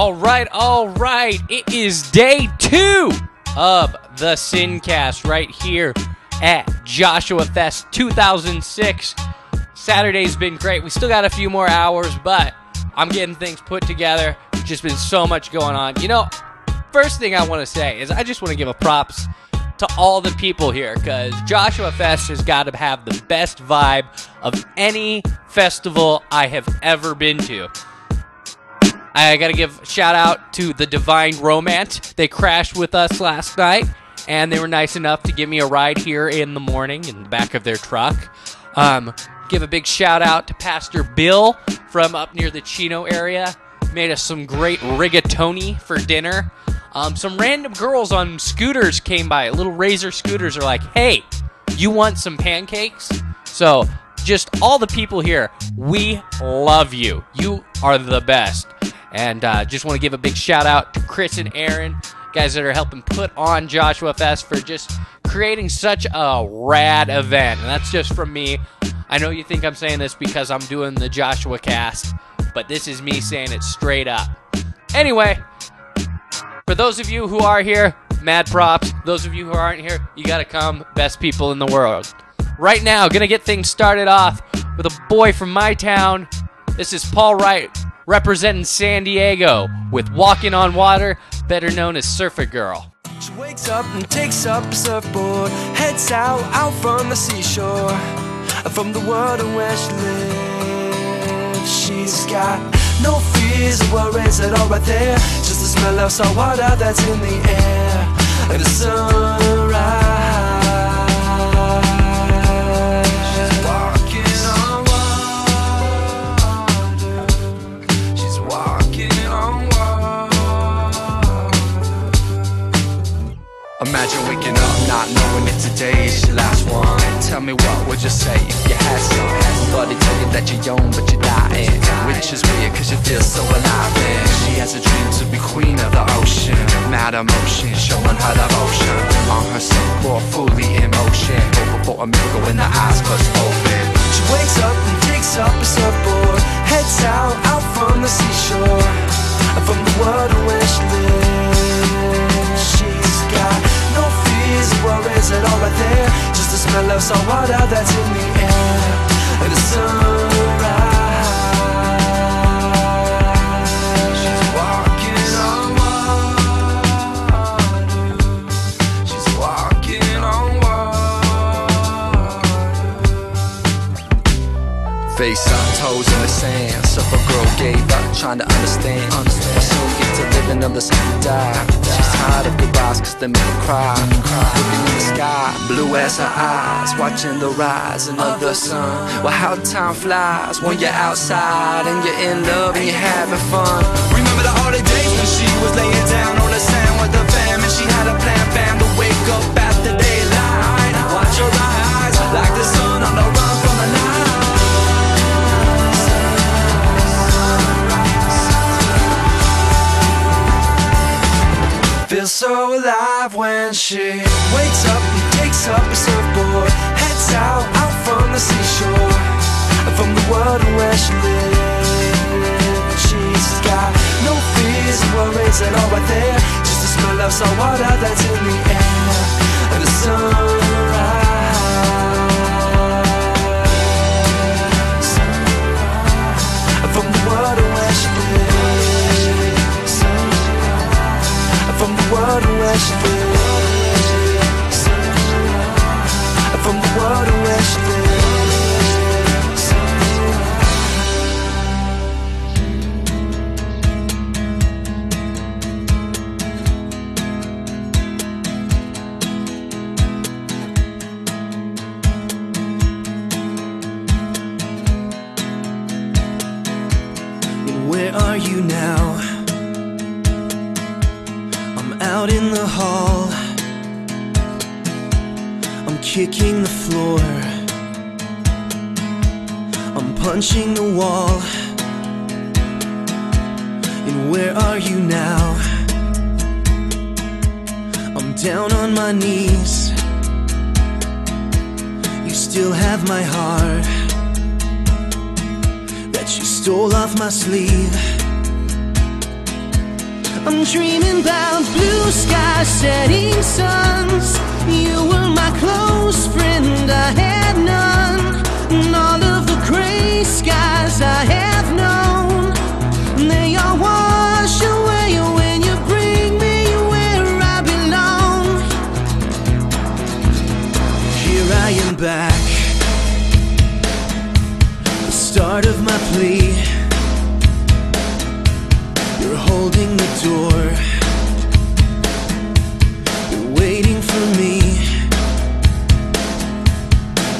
All right, all right. It is day two of the Sincast right here at Joshua Fest 2006. Saturday's been great. We still got a few more hours, but I'm getting things put together. Just been so much going on. You know, first thing I want to say is I just want to give a props to all the people here because Joshua Fest has got to have the best vibe of any festival I have ever been to. I got to give shout out to the Divine Romance. They crashed with us last night, and they were nice enough to give me a ride here in the morning in the back of their truck. Um, give a big shout out to Pastor Bill from up near the Chino area. Made us some great rigatoni for dinner. Um, some random girls on scooters came by. Little razor scooters are like, hey, you want some pancakes? So, just all the people here, we love you. You are the best. And uh, just want to give a big shout out to Chris and Aaron, guys that are helping put on Joshua Fest for just creating such a rad event. And that's just from me. I know you think I'm saying this because I'm doing the Joshua cast, but this is me saying it straight up. Anyway, for those of you who are here, mad props. Those of you who aren't here, you gotta come. Best people in the world. Right now, gonna get things started off with a boy from my town. This is Paul Wright representing San Diego with Walking on Water, better known as Surfer Girl. She wakes up and takes up a surfboard, heads out, out from the seashore, from the world where she lives. She's got no fears or worries at all right there, just the smell of salt water that's in the air, and the sunrise. Tell me what would you say if you had some? Somebody tell you that you're young but you're dying. Which is weird cause you feel so alive. And she has a dream to be queen of the ocean. Mad emotion, showing her devotion. On her surfboard, fully in motion. Hoping for a miracle when the eyes bust open. She wakes up and takes up a surfboard, heads out, out from the seashore, from the world where she lives. She's got no fears or worries at all right there, the smell of salt water that's in the air, and the sunrise. Face up, toes in the sand. Surfer girl gave up, trying to understand. But soon get to living the same die. She's tired of goodbyes, cause they make her cry. Looking in the sky, blue as her eyes. Watching the rising of the sun. Well, how time flies when you're outside and you're in love and you're having fun. Remember the early days when she was laying down on the sand with the fam and she had a plan, fam, to wake up so alive when she wakes up and takes up a surfboard, heads out, out from the seashore, from the world where she lives. She's got no fears and worries at all right there, just the smell of salt water that's in the air, and the sunrise. You stole off my sleeve. I'm dreaming about blue skies, setting suns. You were my close friend, I had none. And all of the gray skies I have known, plea. You're holding the door. You're waiting for me.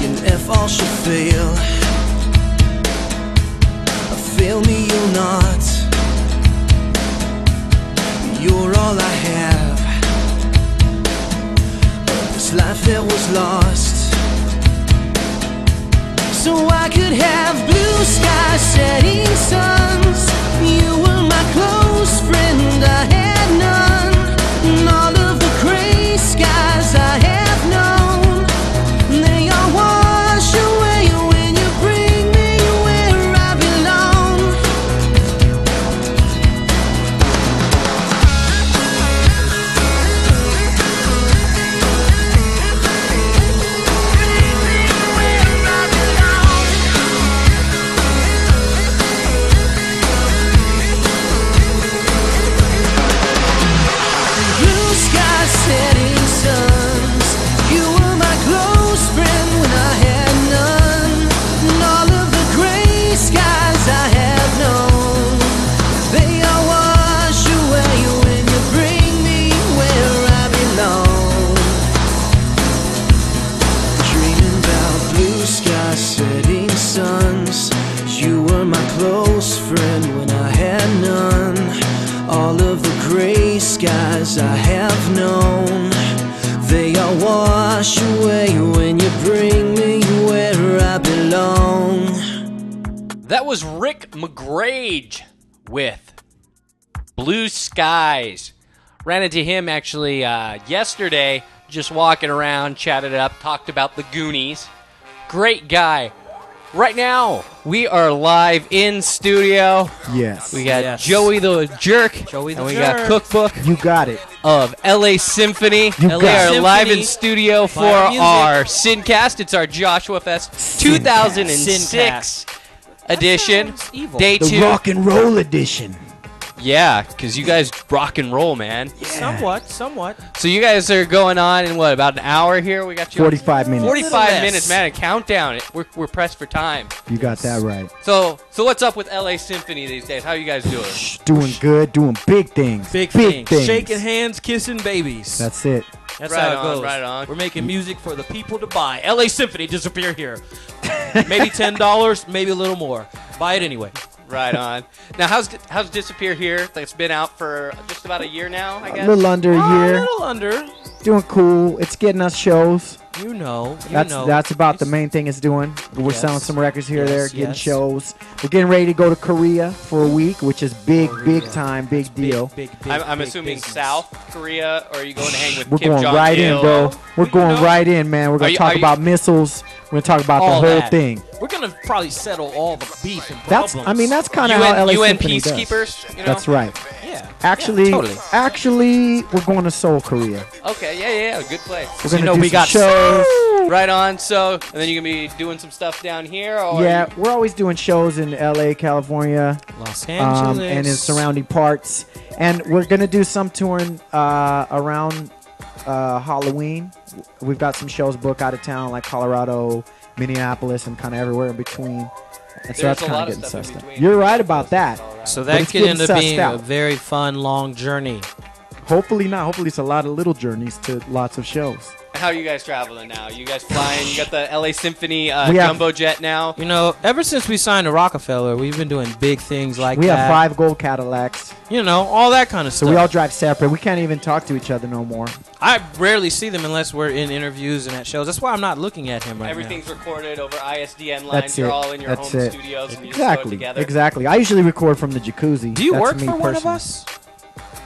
And if all should fail, fail me you'll not. You're all I have. This life that was lost. So I could have blue skies, setting suns. You were my close friend, I suns. You were my close friend when I had none. All of the gray skies I have known, they all wash away when you bring me where I belong. That was Rick McGrage with Blue Skies. Ran into him actually uh, yesterday, just walking around, chatted up, talked about the Goonies. Great guy. Right now, we are live in studio. Yes. We got Yes. Joey the Jerk, Joey the and we Jerk. got Cookbook You got it. of LA Symphony. You LA got are it. live in Symphony. studio for Fire music. our Sincast. It's our Joshua Fest 2006 edition. sounds evil. Day The two. rock and roll edition. Yeah, because you guys rock and roll, man. Somewhat, somewhat. So you guys are going on in what about an hour here? We got you. 45 minutes. 45 minutes, man. A countdown. We're, we're pressed for time. You got that right. So so what's up with LA Symphony these days? How you guys doing? Shh, Doing good, doing big things. Big, big things. Shaking hands, kissing babies. That's it. That's Right how it on, goes. right on. We're making music for the people to buy. LA Symphony, disappear here. maybe ten dollars, maybe a little more. Buy it anyway. Right on. Now how's how's Disappear here? It's been out for just about a year now, I A guess. little under a oh, a year. little under. Doing cool. It's getting us shows. You know. You That's know. that's about the main thing it's doing. We're Yes. selling some records here, there, Yes, getting yes. shows. We're getting ready to go to Korea for a week, which is big, big time, big Big, deal. Big, big, I'm, I'm big assuming business. South Korea, or are you going to hang with We're Kim going Jong right in, bro. We're going know- right in, man. We're gonna talk you- about missiles. We're gonna talk about All the whole that. thing. We're gonna probably settle all the beef and problems. That's. I mean, that's kind of how LA UN Symphony does. peacekeepers. You know? That's right. yeah. Actually, Yeah, totally. actually, we're going to Seoul, Korea. Okay, yeah, yeah, yeah, good place. We're gonna know do we got shows. Right on. So, and then you're gonna be doing some stuff down here, or Yeah, we're always doing shows in LA, California, Los Angeles um, and in surrounding parts. And we're gonna do some touring uh, around uh, Halloween. We've got some shows booked out of town, like Colorado, Minneapolis, and kind of everywhere in between. And so There's that's kind of of getting stuff sussed out. You're right about that. So But that it's could getting end up sussed being out. a very fun, long journey. Hopefully not. Hopefully it's a lot of little journeys to lots of shows. How are you guys traveling now? You guys flying? You got the LA Symphony uh, We have- jumbo jet now. You know, ever since we signed to Rockefeller, we've been doing big things like we that. have five gold Cadillacs, You know, all that kind of so stuff. we all drive separate. We can't even talk to each other no more. I rarely see them unless we're in interviews and at shows. That's why I'm not looking at him right now. Everything's recorded over ISDN lines. That's You're it. all in your That's home it. studios and you just throw it Exactly. together. Exactly. I usually record from the jacuzzi. Do you That's work me for one of personally. us?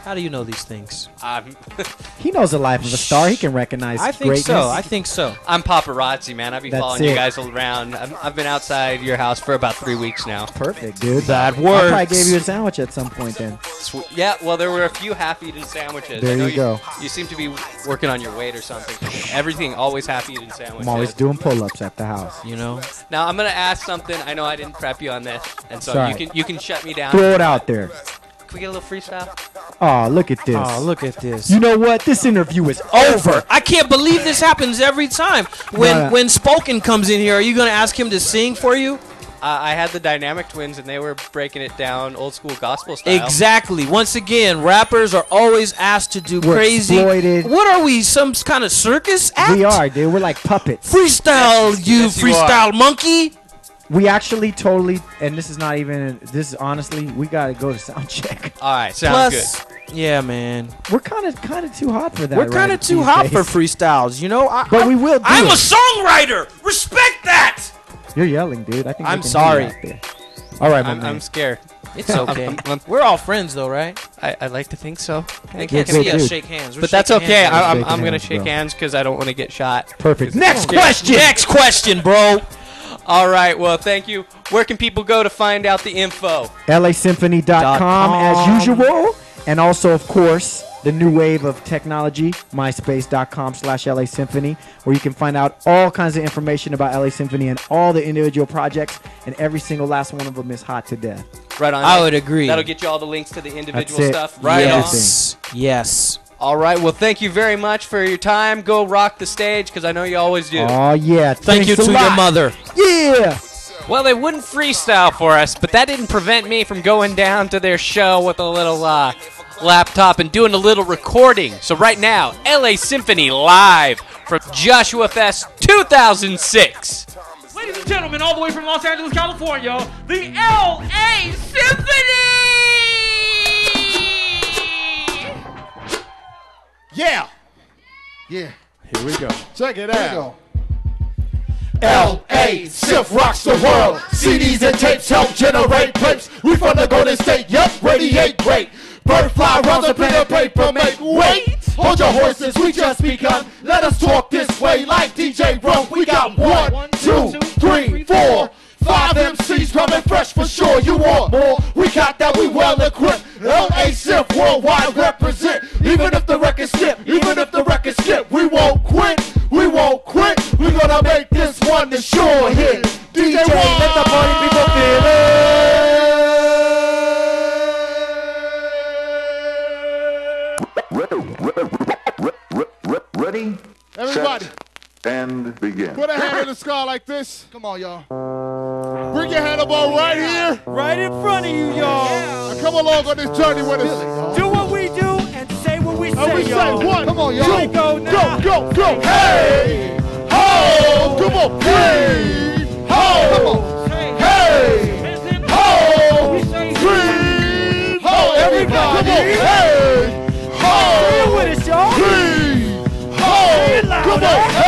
How do you know these things? I'm, He knows the life of a star. He can recognize I think greatness. so. I think so. I'm paparazzi, man. I've been That's following you it. guys around. I've, I've been outside your house for about three weeks now. Perfect, dude. That works. I probably gave you a sandwich at some point then. Swe- Yeah, well, there were a few half-eaten sandwiches. There I know you go. You seem to be working on your weight or something. Everything always half-eaten sandwiches. I'm always doing pull-ups at the house. You know. Now I'm gonna ask something. I know I didn't prep you on this, and so Sorry. you can you can shut me down. Throw it out there. Can we get a little freestyle? Oh, look at this. Oh, look at this. You know what? This interview is over. I can't believe this happens every time. When No, no. when Spoken comes in here, are you gonna ask him to sing for you? Uh, I had the Dynamic Twins, and they were breaking it down old school gospel style. Exactly. Once again, rappers are always asked to do We're crazy. exploited. What are we? Some kind of circus act? We are, dude. We're like puppets. Freestyle, you yes, you freestyle monkey. We actually totally, and this is not even. This is honestly, we gotta go to sound check. All right, sounds Plus, yeah, man, We're kind of, kind of too hot for that. we're kind of right too hot days. for freestyles. You know, I, But I- we will do I'm it. a songwriter. Respect that. You're yelling, dude. I think. I'm sorry. hear you out there. All right, my I'm, man. I'm scared. It's okay. I'm- I'm- we're all friends, though, right? I, I like to think so. I can't see us shake hands. We're But that's okay. hands. I, I'm, I'm gonna shake bro. hands because I don't want to get shot. Perfect. Next question. Next question, bro. All right. Well, thank you. Where can people go to find out the info? LAsymphony.com as com. As usual. And also, of course, the new wave of technology, myspace.com slash LA Symphony, where you can find out all kinds of information about LA Symphony and all the individual projects. And every single last one of them is hot to death. Right on. I would agree. That'll get you all the links to the individual it. stuff. Right on. yes. Yes. All right. Well, thank you very much for your time. Go rock the stage because I know you always do. Oh, yeah. Thank you to a your mother. Yeah. Well, they wouldn't freestyle for us, but that didn't prevent me from going down to their show with a little uh, laptop and doing a little recording. So right now, LA Symphony live from Joshua Fest 2006. Ladies and gentlemen, all the way from Los Angeles, California, the LA Symphony! Yeah. Yeah. Here we go. Check it out. L.A. Symph rocks the world. CDs and tapes help generate clips. We from the Golden State, yup, radiate great. Bird fly rounds of pen and paper make weight. Hold your horses, we just begun. Let us talk this way like DJ Rum. We got one, two, three, four. Five MCs coming fresh for sure. You want more? We got that. We well equipped. L.A. Symph worldwide represent. Even if the record skip, even if the record skip, we won't quit. We won't quit. We gonna make this one the sure hit. DJ, let the party people feel it. Ready? Everybody, Set, and begin. put a hand in the sky like this. Come on, y'all. Bring your hand up all right here. Right in front of you, y'all. And come along on this journey with us. Do what we do and say what we And say, we y'all. one, come on, y'all. We go now. Go, go, go. Hey, ho, come on. Hey, ho, come on. Hey, ho, say three, ho, everybody. Come on. Hey, ho, with us, y'all. three, ho, come on.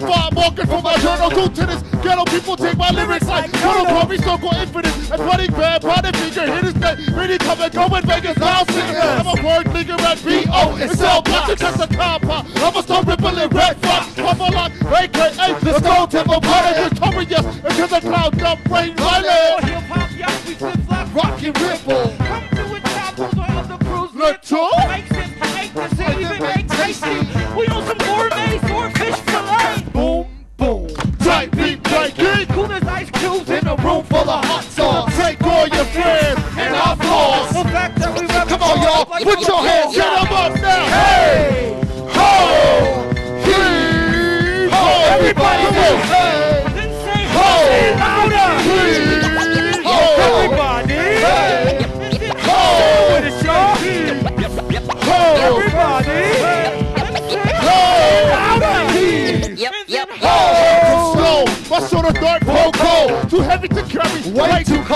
Just far market from my journal. Go to this ghetto people take my lyrics like Colonel Kobe, so go infinite. And funny bad, body figure, hit his neck. Ready come and go in Vegas, now sing. I'm a word nigga at B.O. It's sell block to catch a compound. I'm a stone rippling red fox. Come on, like AKA, the stone temple party victorious. Until the cloud dump rain violent. Hip hop, y'all, we flip flop. Rock and ripple. Come through with chapels on the cruise. Little. Makes it, make city even make tasty.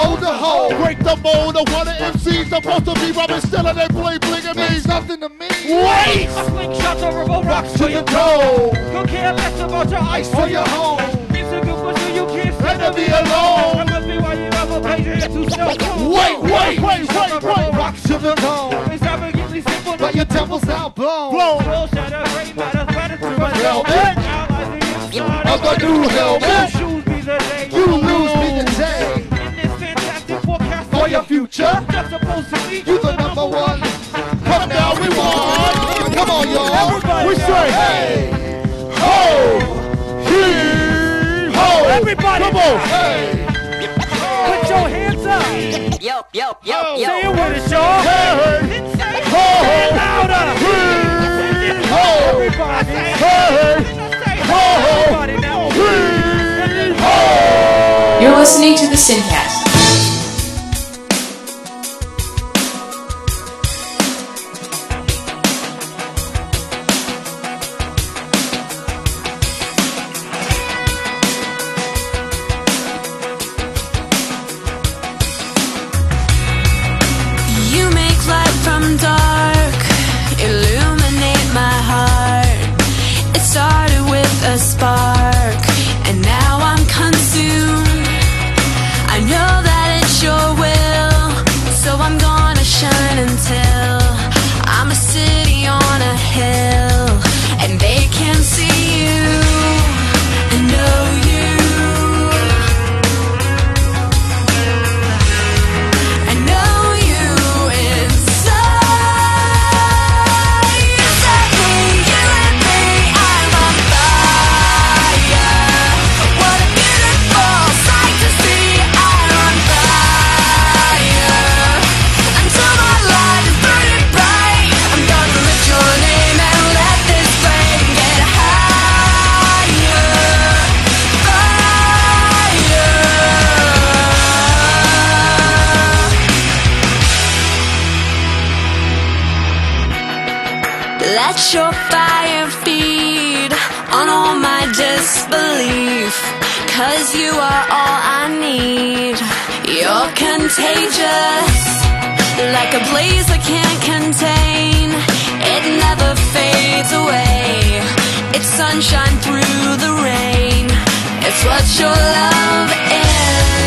Hold the hole. Break the mold of one of MCs supposed to be robbing still and they play bling and means nothing to me. Wait! Slingshots or remote rocks to your toe. Don't care less about your ice for your home. It's a good one, pursuit you can't stand to be alone. Wait, wait, wait, wait, wait. Rocks to the dome. It's never navigably simple, but your temple's outblown. Blown. Blown. Shadow, rain, matter, threat, through my helmet. Of the new helmet. For your future. Just supposed to be. You the number one. Come down, we won. Come on, y'all. We say, hey, ho, he, ho. Everybody Come on, hey, Put your hands up. Yo, yo, yo, ho. Say it with us, y'all. Hey, ho, Louder. he, ho. Everybody. Hey, ho, Everybody now. ho. You're listening to the Sincast. Your fire feed on all my disbelief. Cause you are all I need. You're contagious, like a blaze I can't contain. It never fades away. It's sunshine through the rain. It's what your love is,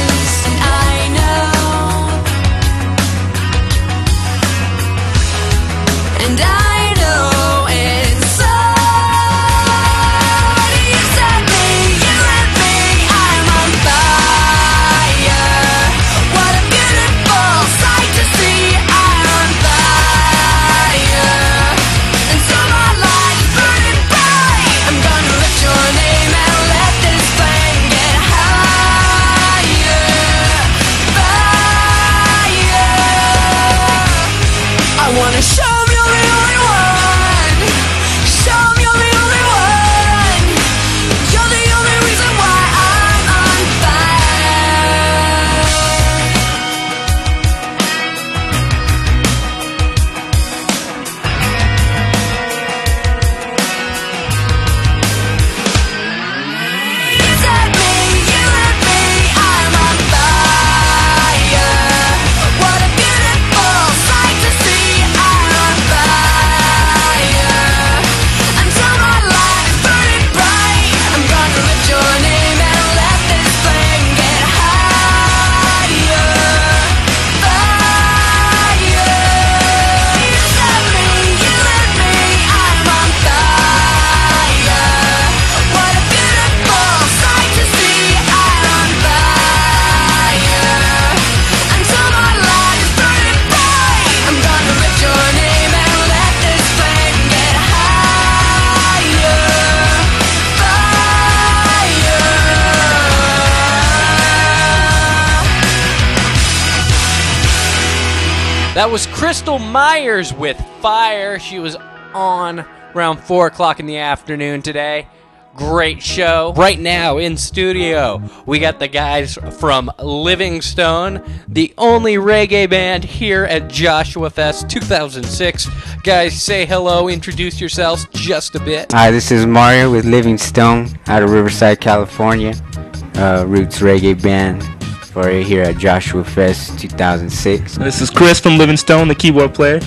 That was Krystal Meyers with Fire. She was on around 4 o'clock in the afternoon today. Great show. Right now in studio, we got the guys from Livingstone, the only reggae band here at Joshua Fest 2006. Guys, say hello, introduce yourselves just a bit. Hi, this is Mario with Livingstone out of Riverside, California. Uh, Roots Reggae Band for here at Joshua Fest 2006. This is Chris from Livingstone, the keyboard player,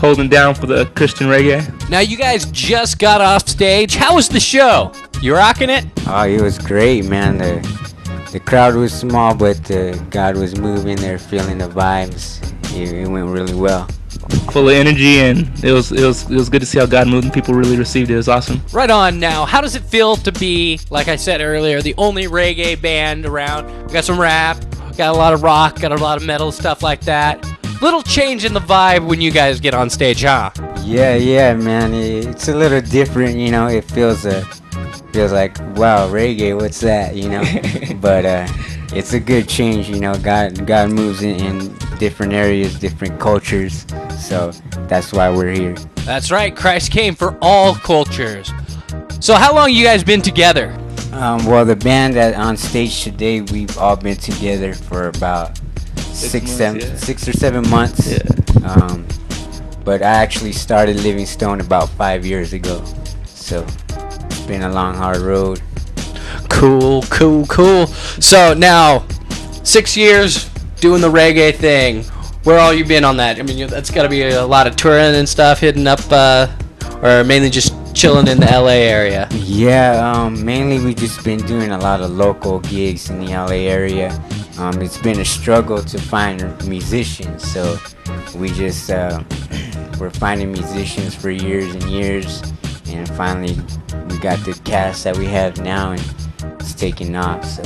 holding down for the Christian reggae. Now, you guys just got off stage. How was the show? You rocking it? Oh, it was great, man. The the crowd was small, but uh, God was moving. They're feeling the vibes. It, it went really well. Full of energy, and it was it was it was good to see how God moved and people really received it. It was awesome. Right on now. How does it feel to be, like I said earlier, the only reggae band around? We got some rap, got a lot of rock, got a lot of metal stuff like that. Little change in the vibe when you guys get on stage, huh? Yeah, yeah, man. It's a little different, you know. It feels uh, feels like wow, reggae. What's that, you know? but uh, it's a good change, you know. God, God moves in, in different areas, different cultures. So that's why we're here. That's right. Christ came for all cultures. So how long you guys been together? Um, well, the band that on stage today, we've all been together for about six, months, seven, yeah. six or seven months. Yeah. Um, but I actually started Living Stone about five years ago, so it's been a long, hard road. Cool, cool, cool. So now, six years doing the reggae thing. Where all you been on that? I mean, that's got to be a lot of touring and stuff, hitting up, uh, or mainly just chilling in the LA area. Yeah, um, mainly we've just been doing a lot of local gigs in the LA area. Um, it's been a struggle to find musicians, so we just uh, we're finding musicians for years and years, and finally we got the cast that we have now, and it's taking off. So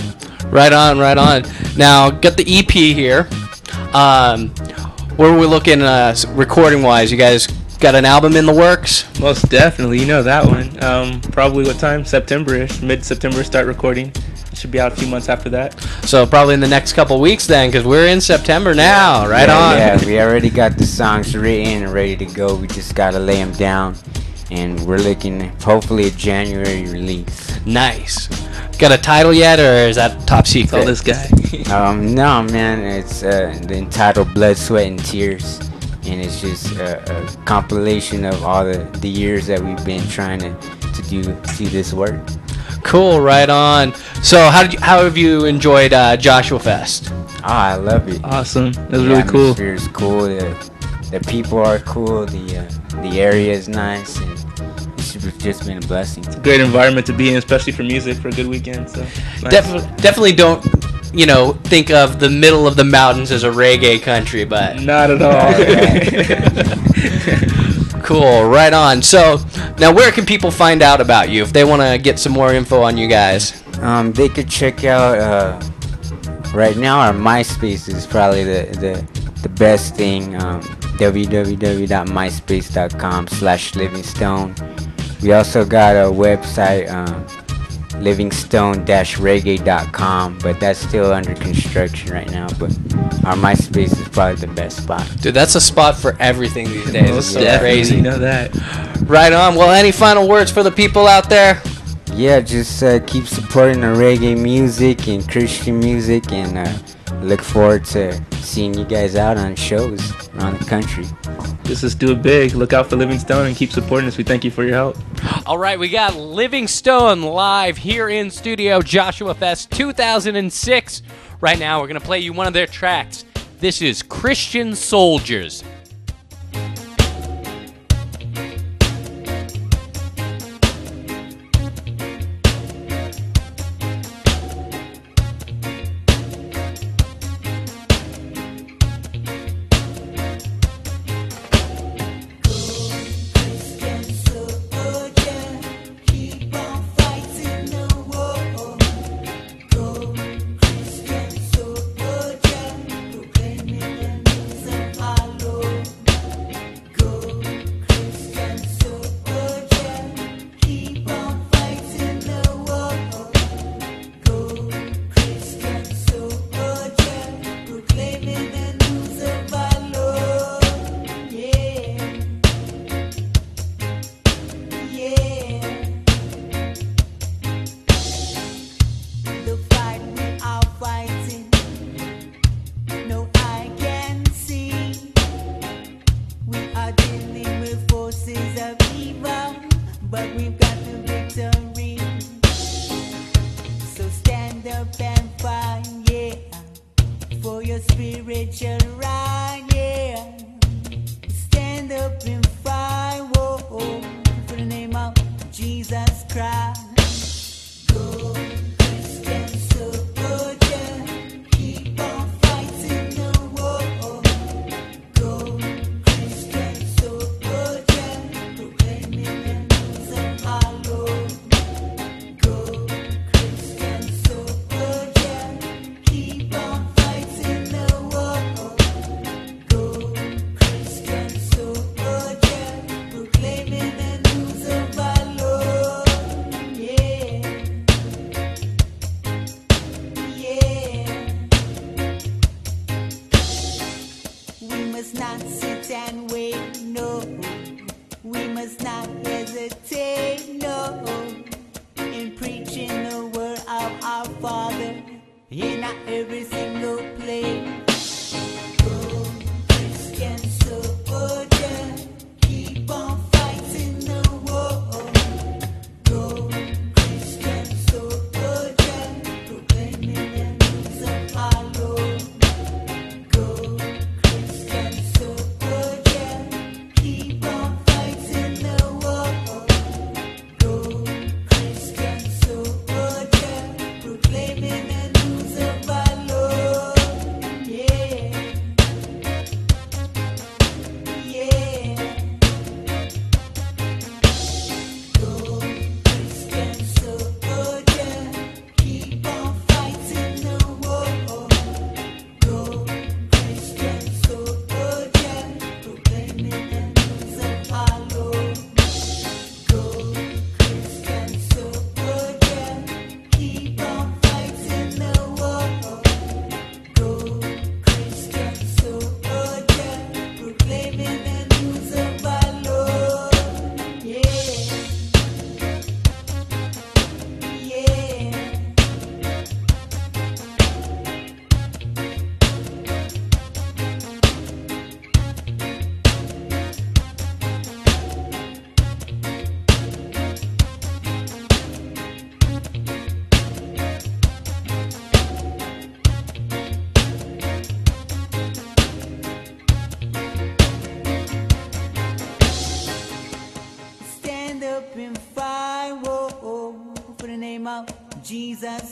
Right on, right on. Now, got the EP here. Um, where are we looking uh, recording wise? You guys got an album in the works? Most definitely, you know that one. Um, probably what time? September-ish, mid-September. Start recording. Should be out a few months after that. So probably in the next couple weeks then, because we're in September now. Right yeah, on. Yeah, we already got the songs written and ready to go. We just gotta lay them down, and we're looking hopefully a January release. Nice. Got a title yet, or is that top secret? All this guy. Um, no, man, it's uh, entitled Blood, Sweat, and Tears, and it's just a, a compilation of all the, the years that we've been trying to, to do do this work. Cool, right on. So how did you, how have you enjoyed uh, Joshua Fest? Oh, I love it. Awesome. It was the really cool. atmosphere is cool. The, the people are cool. The uh, the area is nice, and it's just been a blessing. It's a Great environment to be in, especially for music for a good weekend. So nice. Def- definitely don't, you know, think of the middle of the mountains as a reggae country, but not at all. cool, right on. So now, where can people find out about you if they want to get some more info on you guys? Um, they could check out. Uh, right now, our MySpace is probably the the, the best thing. Um, www.myspace.com/slash Livingstone. We also got a website, um, livingstone-reggae.com, but that's still under construction right now. But our MySpace is probably the best spot. Dude, that's a spot for everything these days. It's so crazy. You know that. Right on. Well, any final words for the people out there? Yeah, just uh, keep supporting the reggae music and Christian music, and uh, look forward to seeing you guys out on shows around the country. This is do it big. Look out for Living Stone and keep supporting us. We thank you for your help. All right, we got Living Stone live here in studio, Joshua Fest 2006. Right now, we're going to play you one of their tracks. This is Christian Soldiers.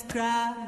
Jesus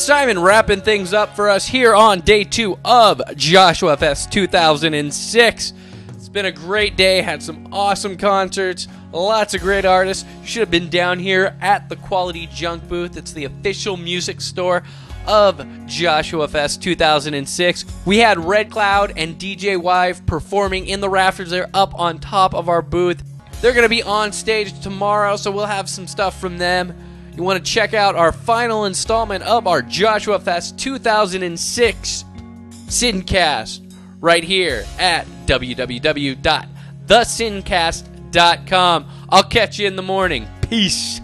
Simon wrapping things up for us here on day two of Joshua Fest 2006. It's been a great day, had some awesome concerts, lots of great artists. You should have been down here at the Quality Junk booth. It's the official music store of Joshua Fest 2006. We had Red Cloud and DJ Wive performing in the rafters. They're up on top of our booth. They're going to be on stage tomorrow, so we'll have some stuff from them. You want to check out our final installment of our Joshua Fest 2006 Sincast right here at www.thesincast.com. I'll catch you in the morning. Peace.